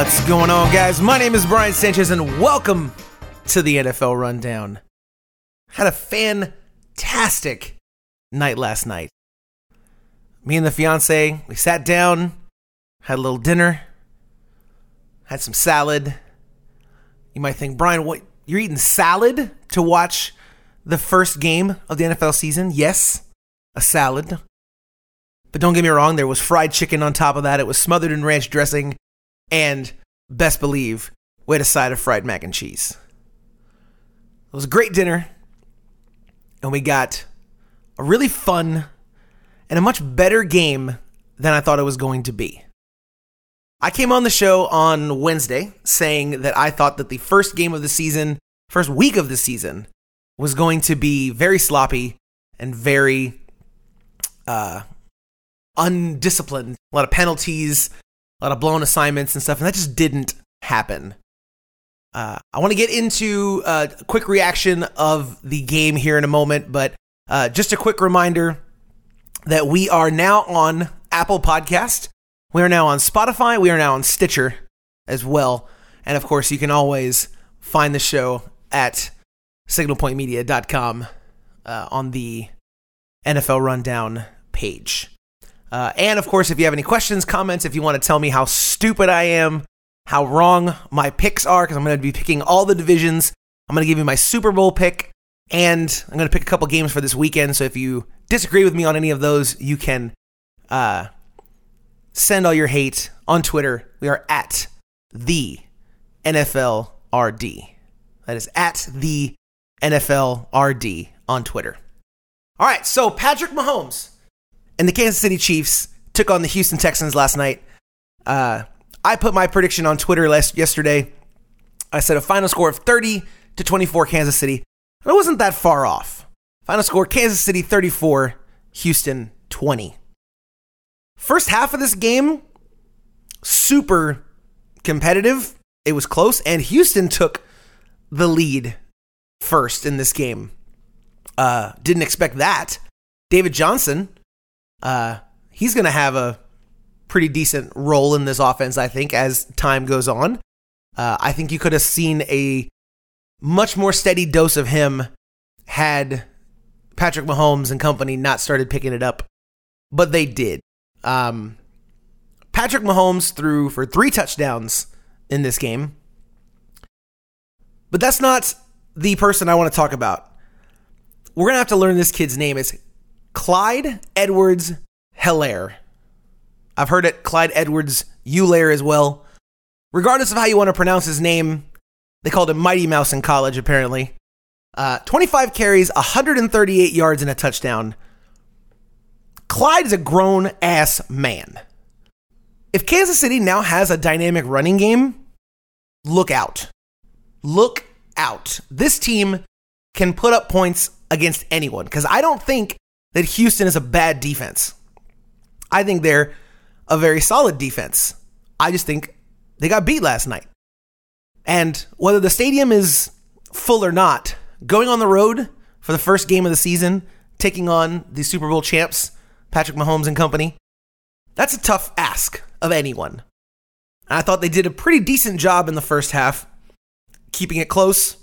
What's going on, guys? My name is Brian Sanchez, and welcome to the NFL Rundown. Had a fantastic night last night. Me and the fiance, we sat down, had a little dinner, had some salad. You might think, Brian, what? You're eating salad to watch the first game of the NFL season? Yes, a salad. But don't get me wrong, there was fried chicken on top of that. It was smothered in ranch dressing and best believe we had a side of fried mac and cheese. It was a great dinner, and we got a really fun and a much better game than I thought it was going to be. I came on the show on Wednesday saying that I thought that the first game of the season, first week of the season, was going to be very sloppy and very uh, undisciplined. A lot of penalties, a lot of blown assignments and stuff, and that just didn't happen. Uh, I want to get into a quick reaction of the game here in a moment, but uh, just a quick reminder that we are now on Apple Podcast. We are now on Spotify. We are now on Stitcher as well. And of course, you can always find the show at signalpointmedia.com uh, on the NFL Rundown page. Uh, and of course, if you have any questions, comments, if you want to tell me how stupid I am, how wrong my picks are, because I'm going to be picking all the divisions. I'm going to give you my Super Bowl pick, and I'm going to pick a couple games for this weekend. So if you disagree with me on any of those, you can uh, send all your hate on Twitter. We are at the NFLRD. That is at the NFLRD on Twitter. All right, so Patrick Mahomes and the Kansas City Chiefs took on the Houston Texans last night. Uh, I put my prediction on Twitter last yesterday. I said a final score of 30 to 24 Kansas City. And it wasn't that far off. Final score Kansas City 34, Houston 20. First half of this game, super competitive. It was close, and Houston took the lead first in this game. Uh, didn't expect that. David Johnson uh, he's going to have a pretty decent role in this offense, I think, as time goes on. Uh, I think you could have seen a much more steady dose of him had Patrick Mahomes and company not started picking it up, but they did. Um, Patrick Mahomes threw for three touchdowns in this game, but that's not the person I want to talk about. We're going to have to learn this kid's name. It's Clyde Edwards Helaire. I've heard it Clyde Edwards Helaire as well. Regardless of how you want to pronounce his name, they called him Mighty Mouse in college, apparently. Uh, 25 carries, 138 yards, and a touchdown. Clyde is a grown ass man. If Kansas City now has a dynamic running game, look out. Look out. This team can put up points against anyone because I don't think that Houston is a bad defense. I think they're a very solid defense. I just think they got beat last night. And whether the stadium is full or not, going on the road for the first game of the season, taking on the Super Bowl champs, Patrick Mahomes and company, that's a tough ask of anyone. And I thought they did a pretty decent job in the first half, keeping it close.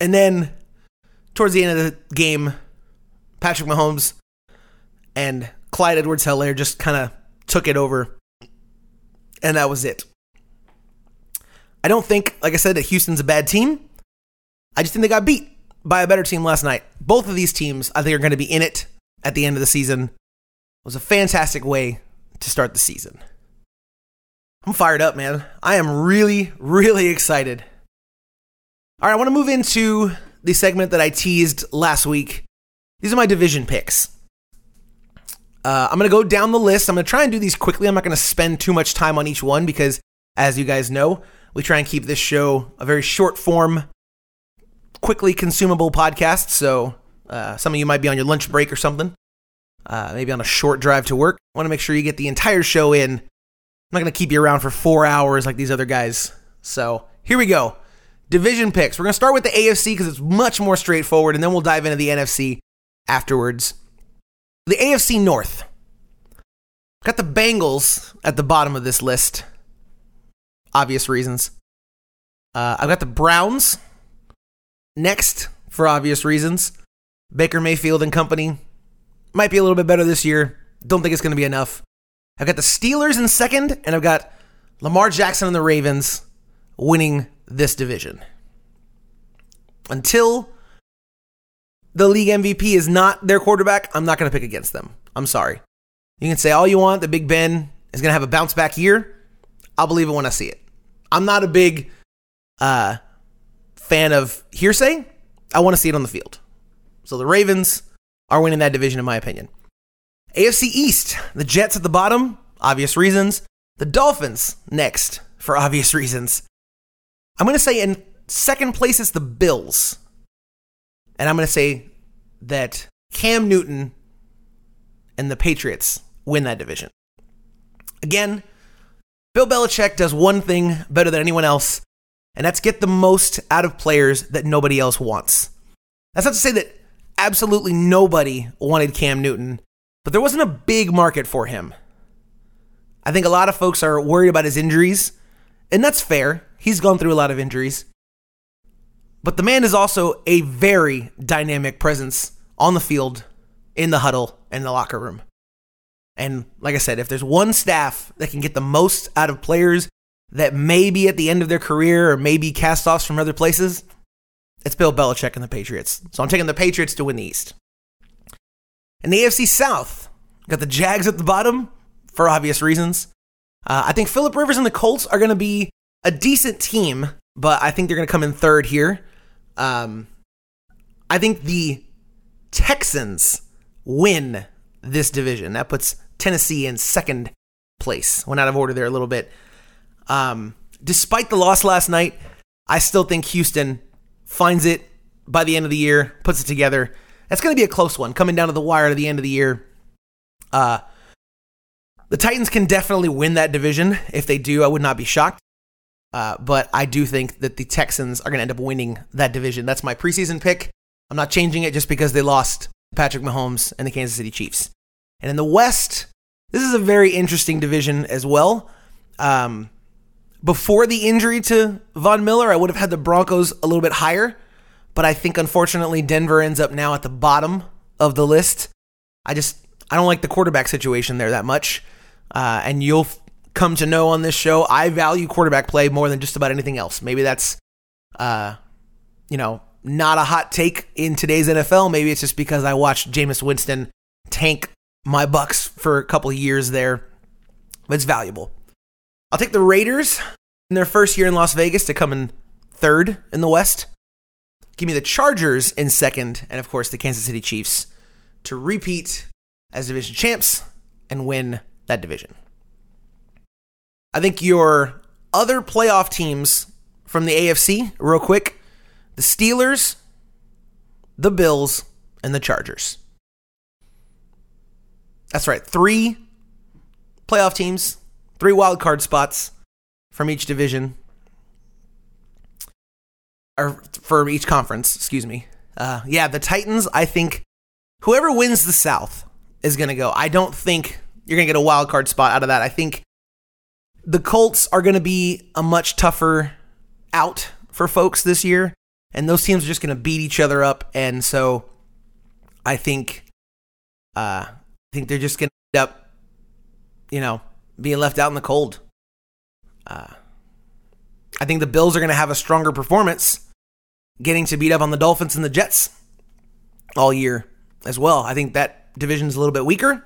And then towards the end of the game, Patrick Mahomes and Clyde Edwards Helaire just kind of took it over. And that was it. I don't think, like I said, that Houston's a bad team. I just think they got beat by a better team last night. Both of these teams, I think, are going to be in it at the end of the season. It was a fantastic way to start the season. I'm fired up, man. I am really, really excited. All right, I want to move into the segment that I teased last week these are my division picks. Uh, I'm going to go down the list. I'm going to try and do these quickly. I'm not going to spend too much time on each one because, as you guys know, we try and keep this show a very short form, quickly consumable podcast. So uh, some of you might be on your lunch break or something, uh, maybe on a short drive to work. I want to make sure you get the entire show in. I'm not going to keep you around for four hours like these other guys. So here we go. Division picks. We're going to start with the AFC because it's much more straightforward, and then we'll dive into the NFC afterwards. The AFC North. Got the Bengals at the bottom of this list. obvious reasons. Uh, I've got the Browns next for obvious reasons. Baker Mayfield and company might be a little bit better this year. Don't think it's going to be enough. I've got the Steelers in second, and I've got Lamar Jackson and the Ravens winning this division. Until the league MVP is not their quarterback, I'm not going to pick against them. I'm sorry. You can say all you want that Big Ben is going to have a bounce back year. I'll believe it when I see it. I'm not a big uh, fan of hearsay. I want to see it on the field. So the Ravens are winning that division, in my opinion. AFC East, the Jets at the bottom, obvious reasons. The Dolphins next, for obvious reasons. I'm going to say in second place is the Bills. And I'm going to say that Cam Newton and the Patriots win that division. Again, Bill Belichick does one thing better than anyone else, and that's get the most out of players that nobody else wants. That's not to say that absolutely nobody wanted Cam Newton, but there wasn't a big market for him. I think a lot of folks are worried about his injuries, and that's fair. He's gone through a lot of injuries. But the man is also a very dynamic presence on the field, in the huddle, and in the locker room. And like I said, if there's one staff that can get the most out of players that may be at the end of their career or maybe cast offs from other places, it's Bill Belichick and the Patriots. So I'm taking the Patriots to win the East. And the AFC South, got the Jags at the bottom for obvious reasons. Uh, I think Philip Rivers and the Colts are going to be a decent team, but I think they're going to come in third here. Um, I think the Texans win this division. That puts Tennessee in second place. Went out of order there a little bit. Um, despite the loss last night, I still think Houston finds it by the end of the year, puts it together. That's going to be a close one, coming down to the wire at the end of the year. Uh, the Titans can definitely win that division. If they do, I would not be shocked. Uh, but I do think that the Texans are going to end up winning that division. That's my preseason pick. I'm not changing it just because they lost Patrick Mahomes and the Kansas City Chiefs. And in the West, this is a very interesting division as well. Um, before the injury to Von Miller, I would have had the Broncos a little bit higher, but I think unfortunately Denver ends up now at the bottom of the list. I just I don't like the quarterback situation there that much, uh, and you'll come to know on this show I value quarterback play more than just about anything else. Maybe that's, uh, you know, not a hot take in today's NFL. Maybe it's just because I watched Jameis Winston tank my Bucs for a couple years there, but it's valuable. I'll take the Raiders in their first year in Las Vegas to come in third in the West. Give me the Chargers in second, and of course the Kansas City Chiefs to repeat as division champs and win that division. I think your other playoff teams from the AFC, real quick the Steelers, the Bills, and the Chargers. That's right. Three playoff teams, three wild card spots from each division, or for each conference, excuse me. Uh, yeah, the Titans, I think whoever wins the South is going to go. I don't think you're going to get a wild card spot out of that. I think the Colts are going to be a much tougher out for folks this year, and those teams are just going to beat each other up. And so I think uh, I think they're just going to end up, you know, being left out in the cold. Uh, I think the Bills are going to have a stronger performance, getting to beat up on the Dolphins and the Jets all year as well. I think that division is a little bit weaker,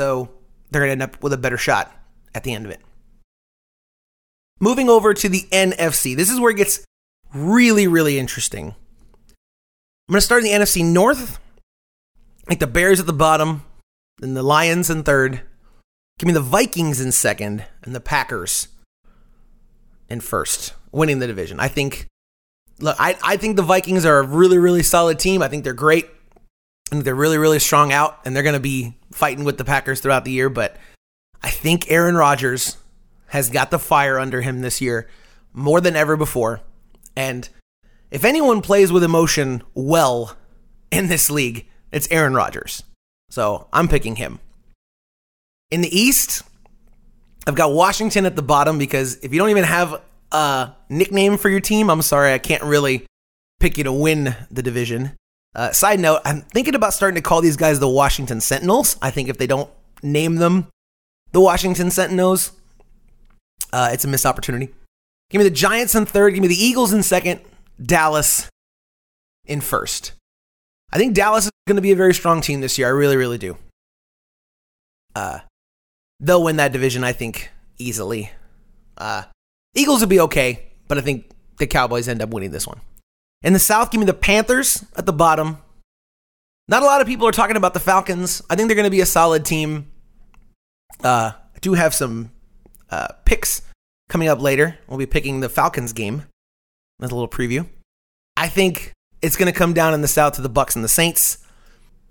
so they're going to end up with a better shot at the end of it. Moving over to the NFC, this is where it gets really, really interesting. I'm going to start in the NFC North. Think the Bears at the bottom, then the Lions in third. Give me the Vikings in second and the Packers in first, winning the division. I think look, I, I think the Vikings are a really, really solid team. I think they're great. I think they're really, really strong out, and they're gonna be fighting with the Packers throughout the year. But I think Aaron Rodgers has got the fire under him this year more than ever before. And if anyone plays with emotion well in this league, it's Aaron Rodgers. So I'm picking him. In the East, I've got Washington at the bottom because if you don't even have a nickname for your team, I'm sorry, I can't really pick you to win the division. Uh, side note, I'm thinking about starting to call these guys the Washington Sentinels. I think if they don't name them the Washington Sentinels, uh, it's a missed opportunity. Give me the Giants in third. Give me the Eagles in second. Dallas in first. I think Dallas is going to be a very strong team this year. I really, really do. Uh, they'll win that division, I think, easily. Uh, Eagles will be okay, but I think the Cowboys end up winning this one. In the South, give me the Panthers at the bottom. Not a lot of people are talking about the Falcons. I think they're going to be a solid team. Uh, I do have some uh, picks coming up later. We'll be picking the Falcons game. That's a little preview. I think it's going to come down in the South to the Bucs and the Saints.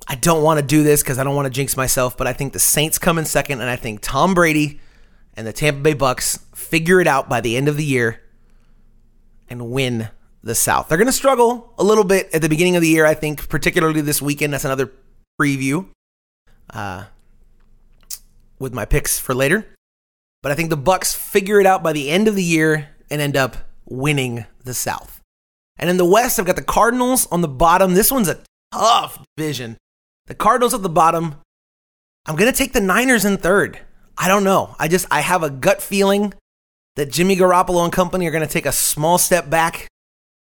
I don't want to do this because I don't want to jinx myself, but I think the Saints come in second, and I think Tom Brady and the Tampa Bay Bucs figure it out by the end of the year and win the South. They're going to struggle a little bit at the beginning of the year, I think, particularly this weekend. That's another preview uh, with my picks for later. But I think the Bucs figure it out by the end of the year and end up winning the South. And in the West, I've got the Cardinals on the bottom. This one's a tough division. The Cardinals at the bottom. I'm going to take the Niners in third. I don't know. I just I have a gut feeling that Jimmy Garoppolo and company are going to take a small step back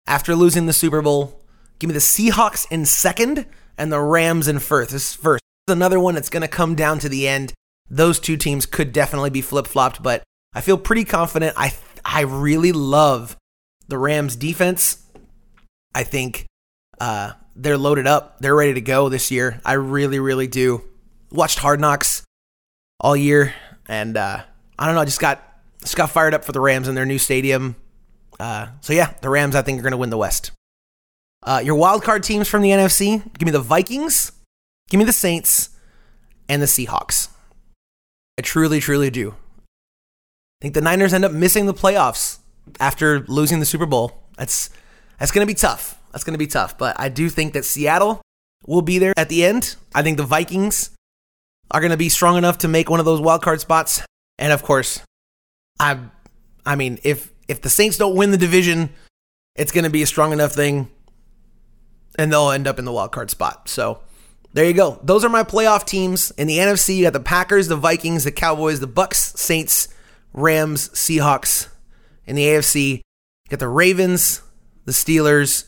after losing the Super Bowl. Give me the Seahawks in second and the Rams in first. This is first. Is another one that's going to come down to the end. Those two teams could definitely be flip flopped, but I feel pretty confident. I I really love the Rams defense. I think uh, they're loaded up. They're ready to go this year. I really, really do. Watched Hard Knocks all year, and uh, I don't know. I just got just got fired up for the Rams in their new stadium. Uh, so yeah, the Rams I think are going to win the West. Uh, your wild card teams from the NFC: give me the Vikings, give me the Saints, and the Seahawks. I truly, truly do. I think the Niners end up missing the playoffs after losing the Super Bowl. That's that's going to be tough. That's going to be tough. But I do think that Seattle will be there at the end. I think the Vikings are going to be strong enough to make one of those wild card spots. And of course, I I mean, if if the Saints don't win the division, it's going to be a strong enough thing and they'll end up in the wild card spot. So, there you go. Those are my playoff teams. In the NFC, you got the Packers, the Vikings, the Cowboys, the Bucs, Saints, Rams, Seahawks. In the AFC, you got the Ravens, the Steelers,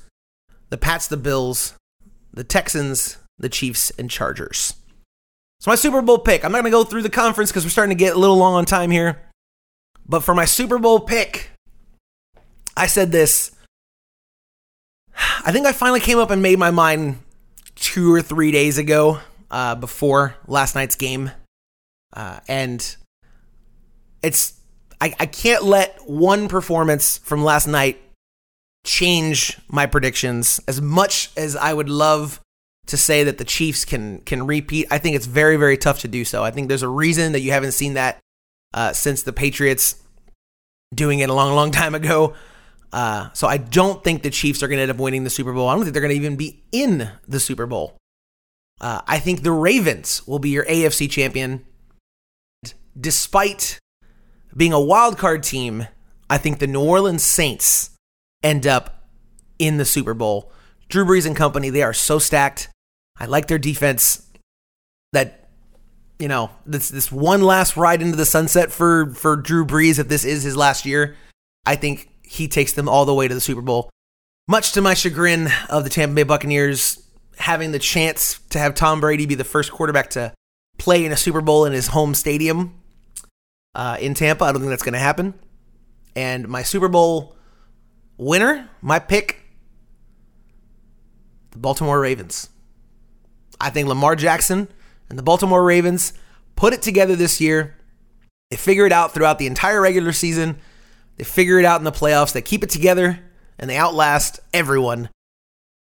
the Pats, the Bills, the Texans, the Chiefs, and Chargers. So my Super Bowl pick, I'm not going to go through the conference because we're starting to get a little long on time here. But for my Super Bowl pick, I said this. I think I finally came up and made my mind two or three days ago uh, before last night's game. Uh, and it's, I, I can't let one performance from last night change my predictions as much as I would love to say that the Chiefs can can repeat. I think it's very very tough to do so. I think there's a reason that you haven't seen that uh, since the Patriots doing it a long long time ago. Uh, so I don't think the Chiefs are going to end up winning the Super Bowl. I don't think they're going to even be in the Super Bowl. Uh, I think the Ravens will be your AFC champion. Despite being a wild card team, I think the New Orleans Saints end up in the Super Bowl. Drew Brees and company, they are so stacked. I like their defense. That you know, this this one last ride into the sunset for for Drew Brees if this is his last year. I think he takes them all the way to the Super Bowl. Much to my chagrin of the Tampa Bay Buccaneers having the chance to have Tom Brady be the first quarterback to play in a Super Bowl in his home stadium uh, in Tampa. I don't think that's going to happen. And my Super Bowl winner, my pick, the Baltimore Ravens. I think Lamar Jackson and the Baltimore Ravens put it together this year. They figure it out throughout the entire regular season. They figure it out in the playoffs. They keep it together and they outlast everyone.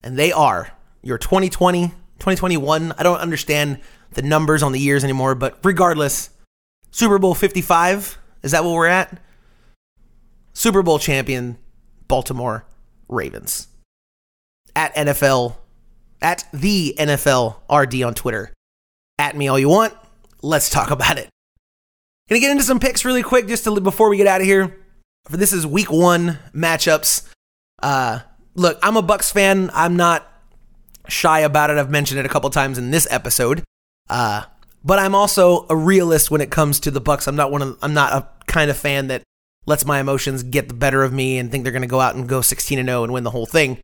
And they are your 2020, 2021. I don't understand the numbers on the years anymore, but regardless, Super Bowl 55, is that what we're at? Super Bowl champion Baltimore Ravens. At NFL, at the NFL RD on Twitter. At me all you want. Let's talk about it. Gonna get into some picks really quick just to before we get out of here. This is week one matchups. Uh, look, I'm a Bucs fan. I'm not shy about it. I've mentioned it a couple times in this episode. Uh, but I'm also a realist when it comes to the Bucs. I'm not one of I'm not a kind of fan that lets my emotions get the better of me and think they're going to go out and go 16 and 0 and win the whole thing.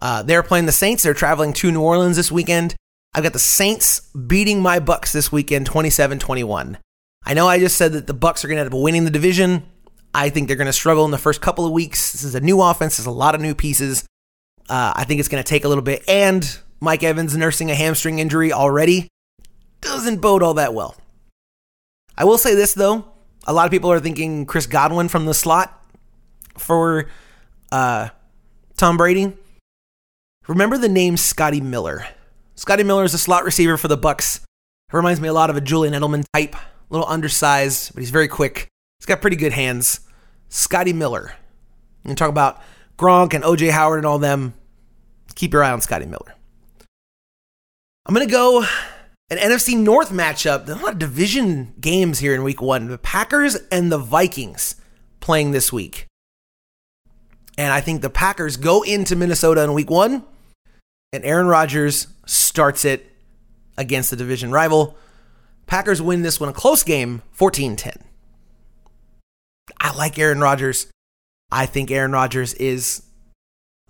Uh, they're playing the Saints. They're traveling to New Orleans this weekend. I've got the Saints beating my Bucs this weekend 27-21. I know I just said that the Bucs are going to end up winning the division. I think they're going to struggle in the first couple of weeks. This is a new offense. There's a lot of new pieces. Uh, I think it's going to take a little bit. And Mike Evans nursing a hamstring injury already doesn't bode all that well. I will say this though: a lot of people are thinking Chris Godwin from the slot for uh, Tom Brady. Remember the name Scotty Miller. Scotty Miller is a slot receiver for the Bucs. It reminds me a lot of a Julian Edelman type, a little undersized, but he's very quick. He's got pretty good hands. Scotty Miller. You can talk about Gronk and OJ Howard and all them. Keep your eye on Scotty Miller. I'm gonna go an NFC North matchup. There's a lot of division games here in week one. The Packers and the Vikings playing this week. And I think the Packers go into Minnesota in week one, and Aaron Rodgers starts it against the division rival. Packers win this one a close game, 14 10. I like Aaron Rodgers. I think Aaron Rodgers is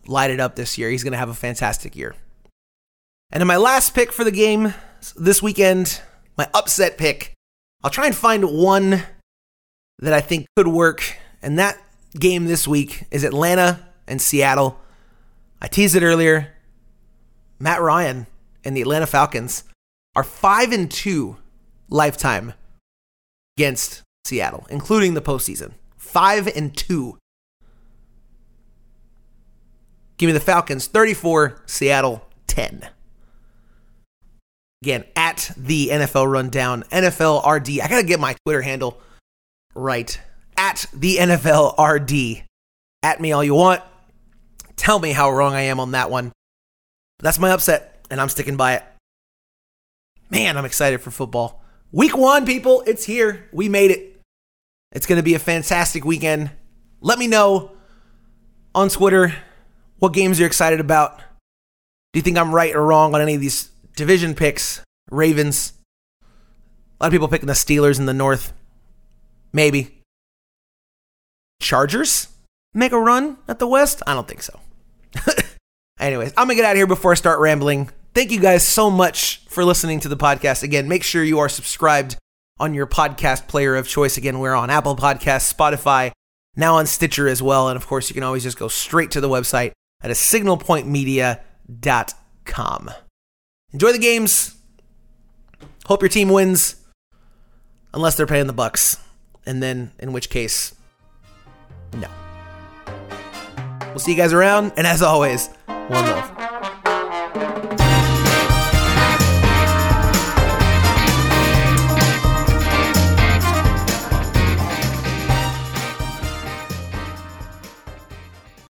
lighted up this year. He's going to have a fantastic year. And in my last pick for the game this weekend, my upset pick, I'll try and find one that I think could work. And that game this week is Atlanta and Seattle. I teased it earlier. Matt Ryan and the Atlanta Falcons are 5 and 2 lifetime against Seattle, including the postseason. 5 and 2. Give me the Falcons 34, Seattle 10. Again, at the NFL Rundown, NFL RD. I got to get my Twitter handle right. At the NFL RD. At me all you want. Tell me how wrong I am on that one. That's my upset, and I'm sticking by it. Man, I'm excited for football. Week one, people, it's here. We made it. It's going to be a fantastic weekend. Let me know on Twitter what games you're excited about. Do you think I'm right or wrong on any of these division picks, Ravens. A lot of people picking the Steelers in the North. Maybe. Chargers make a run at the West? I don't think so. Anyways, I'm going to get out of here before I start rambling. Thank you guys so much for listening to the podcast. Again, make sure you are subscribed on your podcast player of choice. Again, we're on Apple Podcasts, Spotify, now on Stitcher as well. And of course, you can always just go straight to the website at a signalpointmedia.com. Enjoy the games. Hope your team wins. Unless they're paying the Bucs. And then in which case, no. We'll see you guys around, and as always, one love.